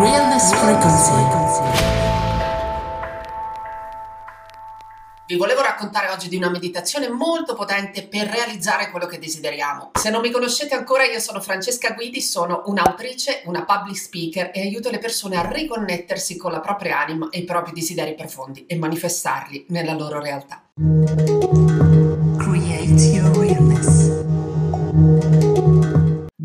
Realness Frequency. Vi volevo raccontare oggi di una meditazione molto potente per realizzare quello che desideriamo. Se non mi conoscete ancora, io sono Francesca Guidi, sono un'autrice, una public speaker e aiuto le persone a riconnettersi con la propria anima e i propri desideri profondi e manifestarli nella loro realtà. Create your realness.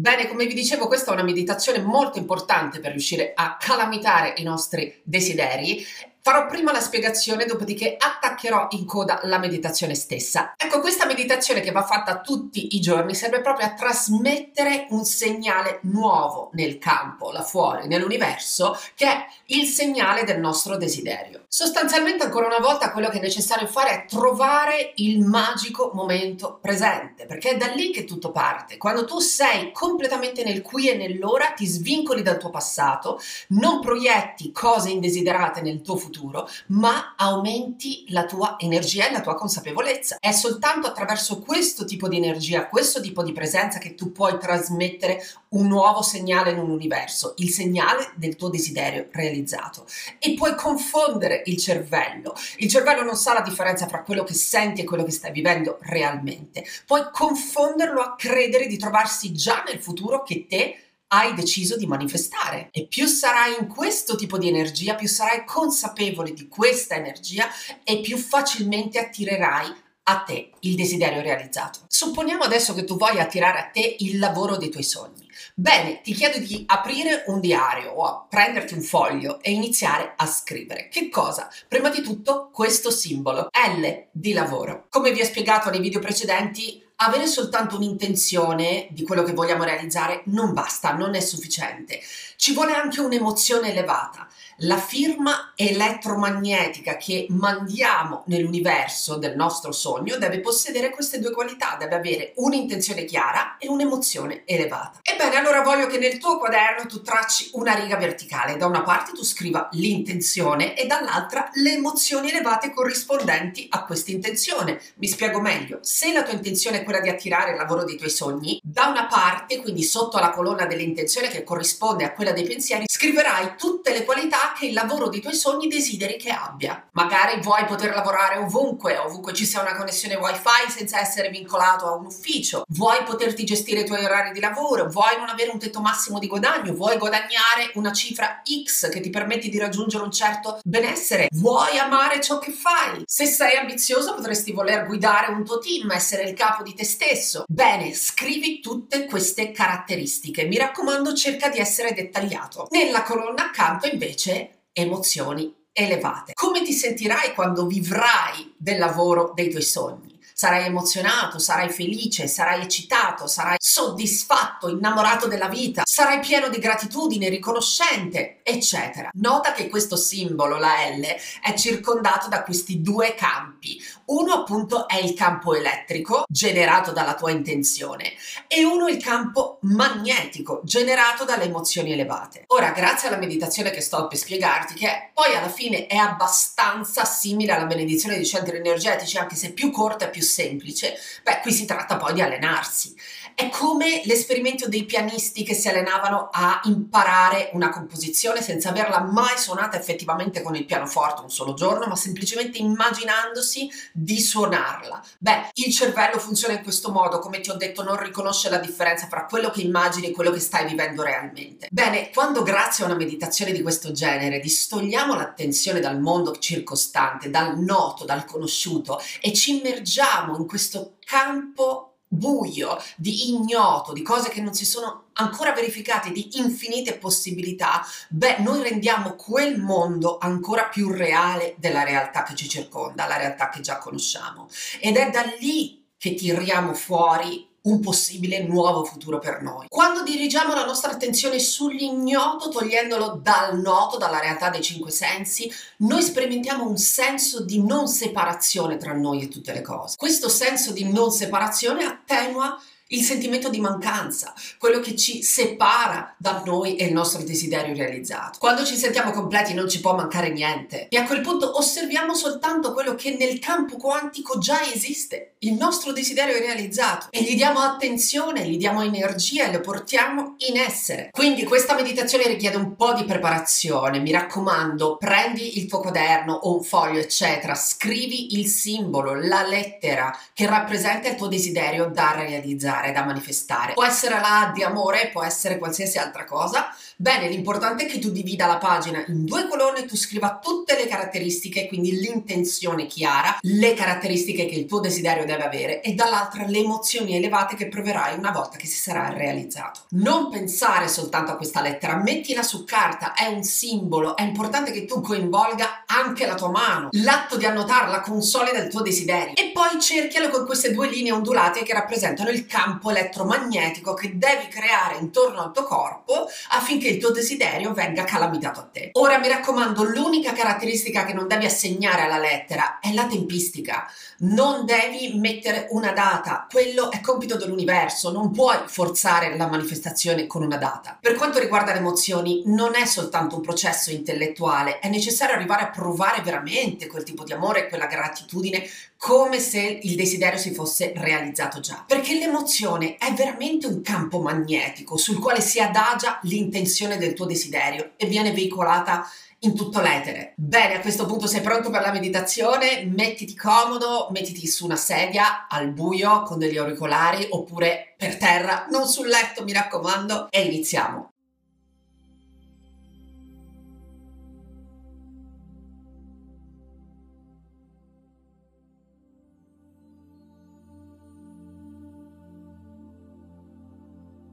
Bene, come vi dicevo, questa è una meditazione molto importante per riuscire a calamitare i nostri desideri Farò prima la spiegazione, dopodiché attaccherò in coda la meditazione stessa. Ecco, questa meditazione che va fatta tutti i giorni serve proprio a trasmettere un segnale nuovo nel campo, là fuori, nell'universo, che è il segnale del nostro desiderio. Sostanzialmente, ancora una volta, quello che è necessario fare è trovare il magico momento presente, perché è da lì che tutto parte. Quando tu sei completamente nel qui e nell'ora, ti svincoli dal tuo passato, non proietti cose indesiderate nel tuo futuro futuro, ma aumenti la tua energia e la tua consapevolezza. È soltanto attraverso questo tipo di energia, questo tipo di presenza che tu puoi trasmettere un nuovo segnale in un universo, il segnale del tuo desiderio realizzato. E puoi confondere il cervello. Il cervello non sa la differenza tra quello che senti e quello che stai vivendo realmente. Puoi confonderlo a credere di trovarsi già nel futuro che te hai deciso di manifestare. E più sarai in questo tipo di energia, più sarai consapevole di questa energia e più facilmente attirerai a te il desiderio realizzato. Supponiamo adesso che tu voglia attirare a te il lavoro dei tuoi sogni. Bene, ti chiedo di aprire un diario o a prenderti un foglio e iniziare a scrivere. Che cosa? Prima di tutto questo simbolo, L di lavoro. Come vi ho spiegato nei video precedenti, avere soltanto un'intenzione di quello che vogliamo realizzare non basta, non è sufficiente. Ci vuole anche un'emozione elevata. La firma elettromagnetica che mandiamo nell'universo del nostro sogno deve possedere queste due qualità, deve avere un'intenzione chiara e un'emozione elevata. Ebbene, allora voglio che nel tuo quaderno tu tracci una riga verticale. Da una parte tu scriva l'intenzione e dall'altra le emozioni elevate corrispondenti a questa intenzione. Mi spiego meglio. Se la tua intenzione è quella di attirare il lavoro dei tuoi sogni, da una parte, quindi sotto la colonna dell'intenzione che corrisponde a quella dei pensieri, scriverai tutte le qualità che il lavoro dei tuoi sogni desideri che abbia. Magari vuoi poter lavorare ovunque, ovunque ci sia una connessione wifi senza essere vincolato a un ufficio, vuoi poterti gestire i tuoi orari di lavoro, vuoi non avere un tetto massimo di guadagno, vuoi guadagnare una cifra X che ti permette di raggiungere un certo benessere, vuoi amare ciò che fai. Se sei ambizioso potresti voler guidare un tuo team, essere il capo di te stesso. Bene, scrivi tutte queste caratteristiche. Mi raccomando, cerca di essere dettagliato. Nella colonna accanto invece emozioni elevate. Come ti sentirai quando vivrai del lavoro dei tuoi sogni? Sarai emozionato, sarai felice, sarai eccitato, sarai soddisfatto, innamorato della vita, sarai pieno di gratitudine, riconoscente, eccetera. Nota che questo simbolo, la L, è circondato da questi due campi. Uno appunto è il campo elettrico, generato dalla tua intenzione, e uno il campo magnetico, generato dalle emozioni elevate. Ora, grazie alla meditazione che sto per spiegarti, che poi alla fine è abbastanza simile alla benedizione dei centri energetici, anche se più corta e più semplice, beh, qui si tratta poi di allenarsi. È come l'esperimento dei pianisti che si allenavano a imparare una composizione senza averla mai suonata effettivamente con il pianoforte un solo giorno, ma semplicemente immaginandosi di suonarla. Beh, il cervello funziona in questo modo, come ti ho detto, non riconosce la differenza fra quello che immagini e quello che stai vivendo realmente. Bene, quando grazie a una meditazione di questo genere distogliamo l'attenzione dal mondo circostante, dal noto, dal conosciuto e ci immergiamo in questo campo buio, di ignoto, di cose che non si sono ancora verificate, di infinite possibilità, beh, noi rendiamo quel mondo ancora più reale della realtà che ci circonda, la realtà che già conosciamo. Ed è da lì che tiriamo fuori un possibile nuovo futuro per noi. Quando dirigiamo la nostra attenzione sull'ignoto, togliendolo dal noto, dalla realtà dei cinque sensi, noi sperimentiamo un senso di non separazione tra noi e tutte le cose. Questo senso di non separazione attenua il sentimento di mancanza, quello che ci separa da noi e il nostro desiderio realizzato. Quando ci sentiamo completi non ci può mancare niente. E a quel punto osserviamo soltanto quello che nel campo quantico già esiste, il nostro desiderio realizzato. E gli diamo attenzione, gli diamo energia e lo portiamo in essere. Quindi questa meditazione richiede un po' di preparazione, mi raccomando, prendi il tuo quaderno o un foglio eccetera, scrivi il simbolo, la lettera che rappresenta il tuo desiderio da realizzare fare, da manifestare. Può essere la di amore, può essere qualsiasi altra cosa. Bene, l'importante è che tu divida la pagina in due colonne, tu scriva tutte le caratteristiche, quindi l'intenzione chiara, le caratteristiche che il tuo desiderio deve avere e dall'altra le emozioni elevate che proverai una volta che si sarà realizzato. Non pensare soltanto a questa lettera, mettila su carta, è un simbolo, è importante che tu coinvolga anche la tua mano, l'atto di annotarla consolida il tuo desiderio e poi cerchialo con queste due linee ondulate che rappresentano il campo campo elettromagnetico che devi creare intorno al tuo corpo affinché il tuo desiderio venga calamitato a te. Ora mi raccomando, l'unica caratteristica che non devi assegnare alla lettera è la tempistica. Non devi mettere una data, quello è compito dell'universo, non puoi forzare la manifestazione con una data. Per quanto riguarda le emozioni, non è soltanto un processo intellettuale, è necessario arrivare a provare veramente quel tipo di amore, quella gratitudine, come se il desiderio si fosse realizzato già. Perché l'emozione è veramente un campo magnetico sul quale si adagia l'intenzione del tuo desiderio e viene veicolata in tutto l'etere. Bene, a questo punto sei pronto per la meditazione? Mettiti comodo, mettiti su una sedia al buio con degli auricolari oppure per terra, non sul letto, mi raccomando, e iniziamo.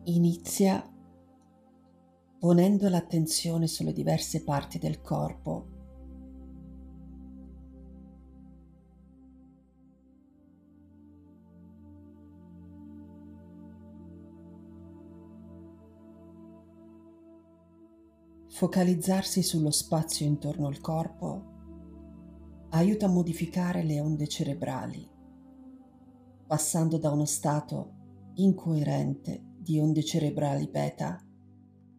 Inizia ponendo l'attenzione sulle diverse parti del corpo. Focalizzarsi sullo spazio intorno al corpo aiuta a modificare le onde cerebrali, passando da uno stato incoerente di onde cerebrali beta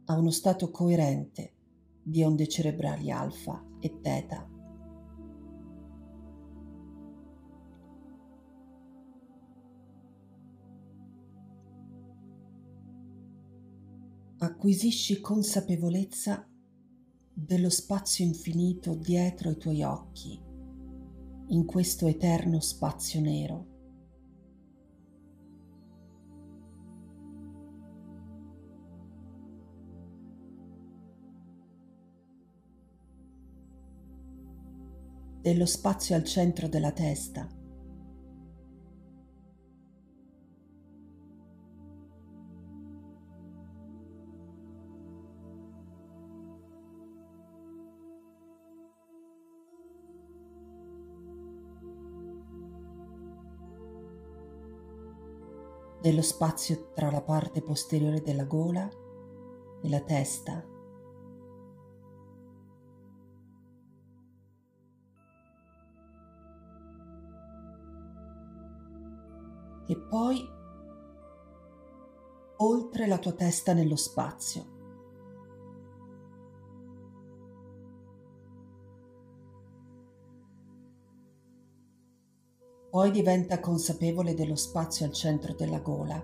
a uno stato coerente di onde cerebrali alfa e teta. Acquisisci consapevolezza dello spazio infinito dietro i tuoi occhi, in questo eterno spazio nero. Dello spazio al centro della testa. dello spazio tra la parte posteriore della gola e la testa poi oltre la tua testa nello spazio. Poi diventa consapevole dello spazio al centro della gola.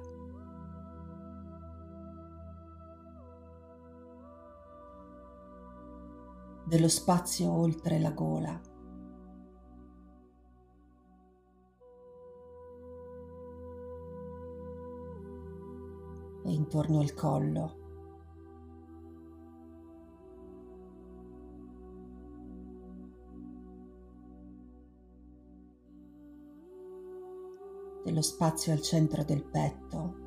dello spazio oltre la gola. E intorno al collo. dello spazio al centro del petto.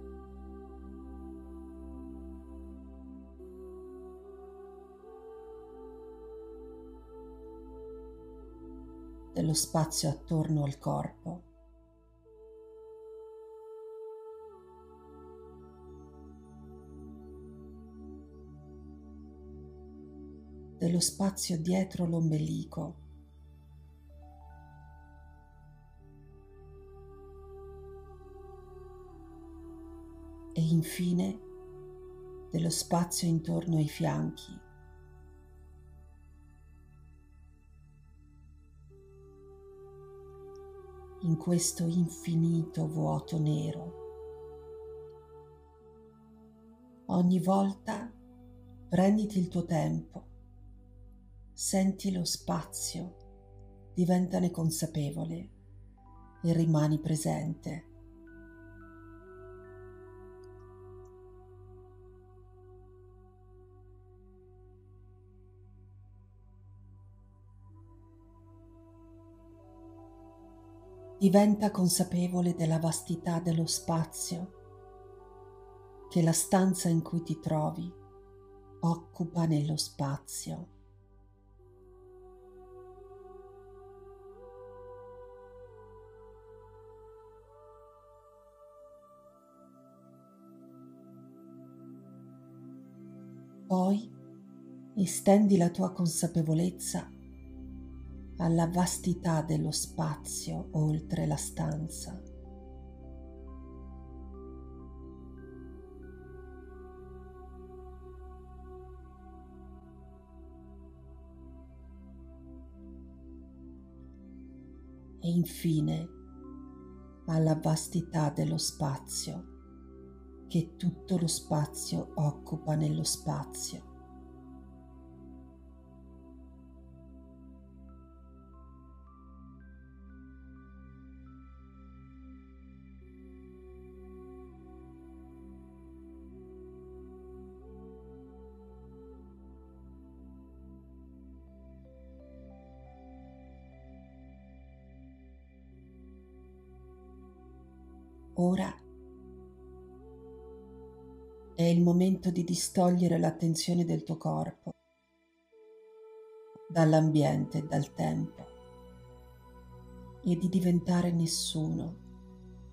dello spazio attorno al corpo. Dello spazio dietro l'ombelico. infine dello spazio intorno ai fianchi. In questo infinito vuoto nero. Ogni volta prenditi il tuo tempo, senti lo spazio, diventane consapevole e rimani presente. diventa consapevole della vastità dello spazio che la stanza in cui ti trovi occupa nello spazio. Poi estendi la tua consapevolezza alla vastità dello spazio oltre la stanza. E infine alla vastità dello spazio che tutto lo spazio occupa nello spazio. Ora il momento di distogliere l'attenzione del tuo corpo dall'ambiente e dal tempo e di diventare nessuno,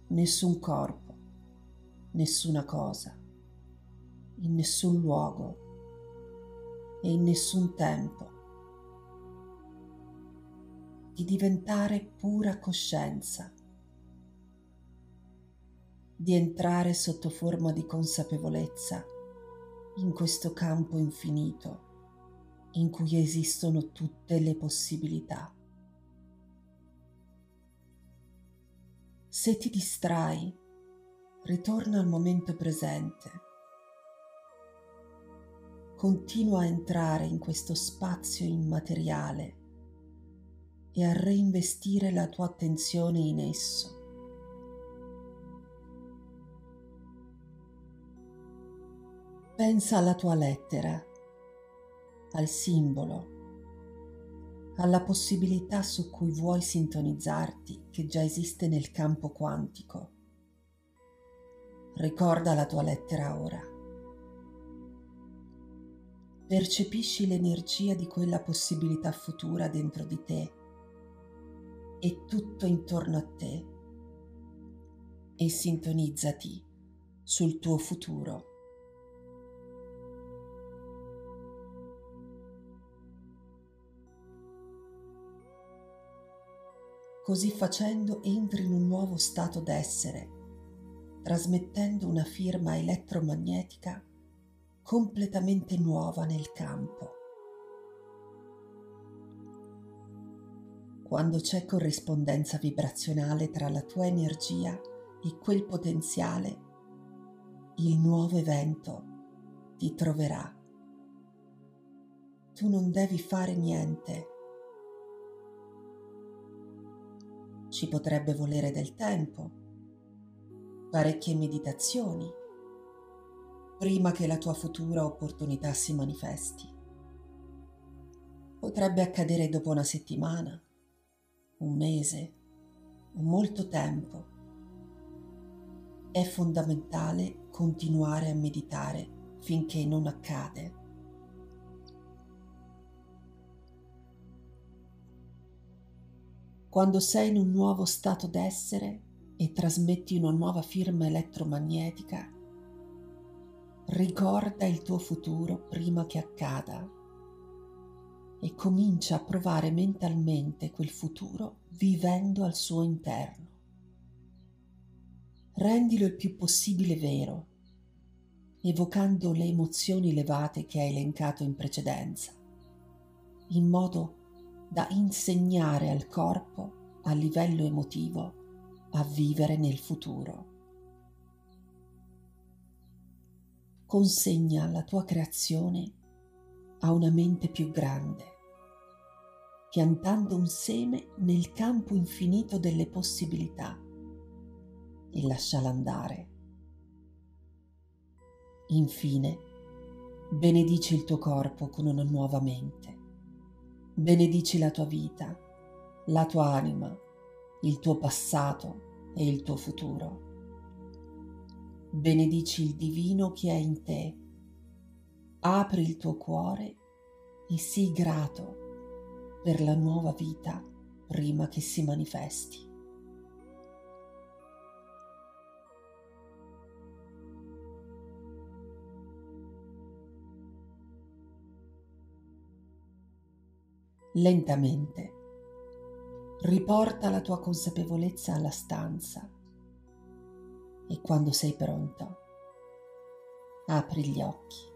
nessun corpo, nessuna cosa, in nessun luogo e in nessun tempo, di diventare pura coscienza di entrare sotto forma di consapevolezza in questo campo infinito in cui esistono tutte le possibilità. Se ti distrai, ritorna al momento presente. Continua a entrare in questo spazio immateriale e a reinvestire la tua attenzione in esso. Pensa alla tua lettera, al simbolo, alla possibilità su cui vuoi sintonizzarti che già esiste nel campo quantico. Ricorda la tua lettera ora. Percepisci l'energia di quella possibilità futura dentro di te e tutto intorno a te e sintonizzati sul tuo futuro. Così facendo entri in un nuovo stato d'essere, trasmettendo una firma elettromagnetica completamente nuova nel campo. Quando c'è corrispondenza vibrazionale tra la tua energia e quel potenziale, il nuovo evento ti troverà. Tu non devi fare niente ci potrebbe volere del tempo, parecchie meditazioni, prima che la tua futura opportunità si manifesti. Potrebbe accadere dopo una settimana, un mese, molto tempo. È fondamentale continuare a meditare finché non accade. Quando sei in un nuovo stato d'essere e trasmetti una nuova firma elettromagnetica, ricorda il tuo futuro prima che accada e comincia a provare mentalmente quel futuro vivendo al suo interno. Rendilo il più possibile vero evocando le emozioni elevate che hai elencato in precedenza, in modo da insegnare al corpo a livello emotivo a vivere nel futuro. Consegna la tua creazione a una mente più grande, piantando un seme nel campo infinito delle possibilità e lasciala andare. Infine, benedici il tuo corpo con una nuova mente. Benedici la tua vita, la tua anima, il tuo passato e il tuo futuro. Benedici il divino che è in te. Apri il tuo cuore e sii grato per la nuova vita prima che si manifesti. Lentamente. Riporta la tua consapevolezza alla stanza e quando sei pronto, apri gli occhi.